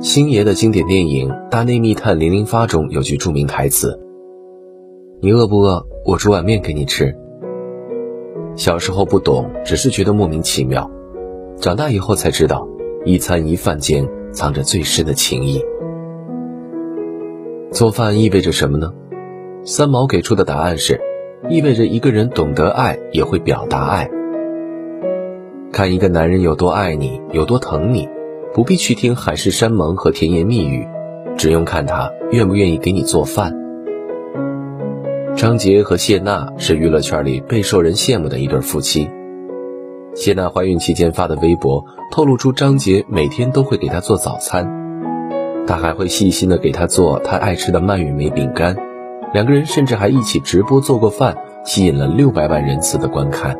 星爷的经典电影《大内密探零零发》中有句著名台词：“你饿不饿？我煮碗面给你吃。”小时候不懂，只是觉得莫名其妙；长大以后才知道，一餐一饭间藏着最深的情谊。做饭意味着什么呢？三毛给出的答案是：意味着一个人懂得爱，也会表达爱。看一个男人有多爱你，有多疼你。不必去听海誓山盟和甜言蜜语，只用看他愿不愿意给你做饭。张杰和谢娜是娱乐圈里备受人羡慕的一对夫妻。谢娜怀孕期间发的微博透露出张杰每天都会给她做早餐，他还会细心的给她做她爱吃的蔓越莓饼干。两个人甚至还一起直播做过饭，吸引了六百万人次的观看。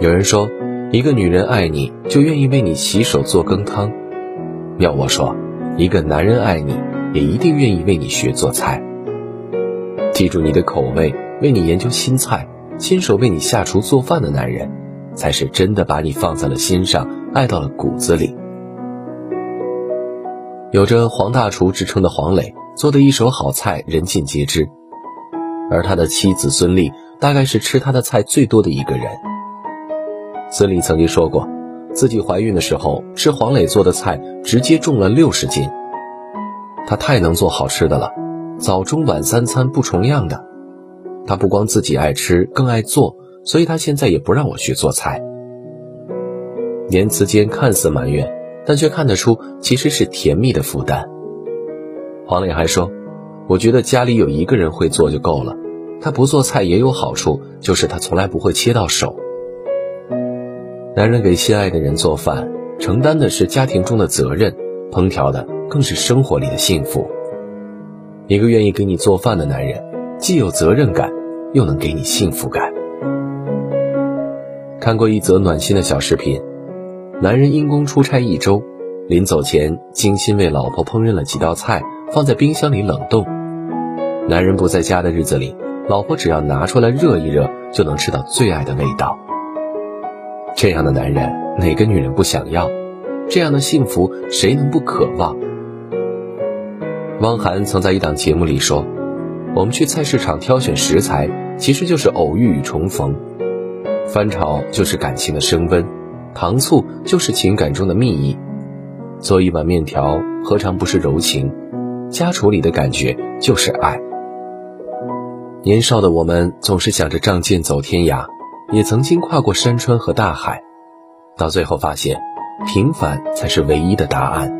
有人说。一个女人爱你，就愿意为你洗手做羹汤。要我说，一个男人爱你，也一定愿意为你学做菜。记住你的口味，为你研究新菜，亲手为你下厨做饭的男人，才是真的把你放在了心上，爱到了骨子里。有着“黄大厨”之称的黄磊，做的一手好菜人尽皆知，而他的妻子孙俪，大概是吃他的菜最多的一个人。孙俪曾经说过，自己怀孕的时候吃黄磊做的菜，直接重了六十斤。他太能做好吃的了，早中晚三餐不重样的。他不光自己爱吃，更爱做，所以他现在也不让我去做菜。言辞间看似埋怨，但却看得出其实是甜蜜的负担。黄磊还说：“我觉得家里有一个人会做就够了，他不做菜也有好处，就是他从来不会切到手。”男人给心爱的人做饭，承担的是家庭中的责任，烹调的更是生活里的幸福。一个愿意给你做饭的男人，既有责任感，又能给你幸福感。看过一则暖心的小视频，男人因公出差一周，临走前精心为老婆烹饪了几道菜，放在冰箱里冷冻。男人不在家的日子里，老婆只要拿出来热一热，就能吃到最爱的味道。这样的男人，哪个女人不想要？这样的幸福，谁能不渴望？汪涵曾在一档节目里说：“我们去菜市场挑选食材，其实就是偶遇与重逢；翻炒就是感情的升温，糖醋就是情感中的蜜意。做一碗面条，何尝不是柔情？家厨里的感觉就是爱。”年少的我们总是想着仗剑走天涯。也曾经跨过山川和大海，到最后发现，平凡才是唯一的答案。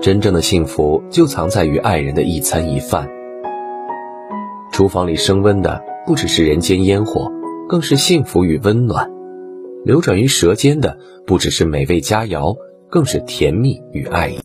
真正的幸福就藏在与爱人的一餐一饭。厨房里升温的不只是人间烟火，更是幸福与温暖；流转于舌尖的不只是美味佳肴，更是甜蜜与爱意。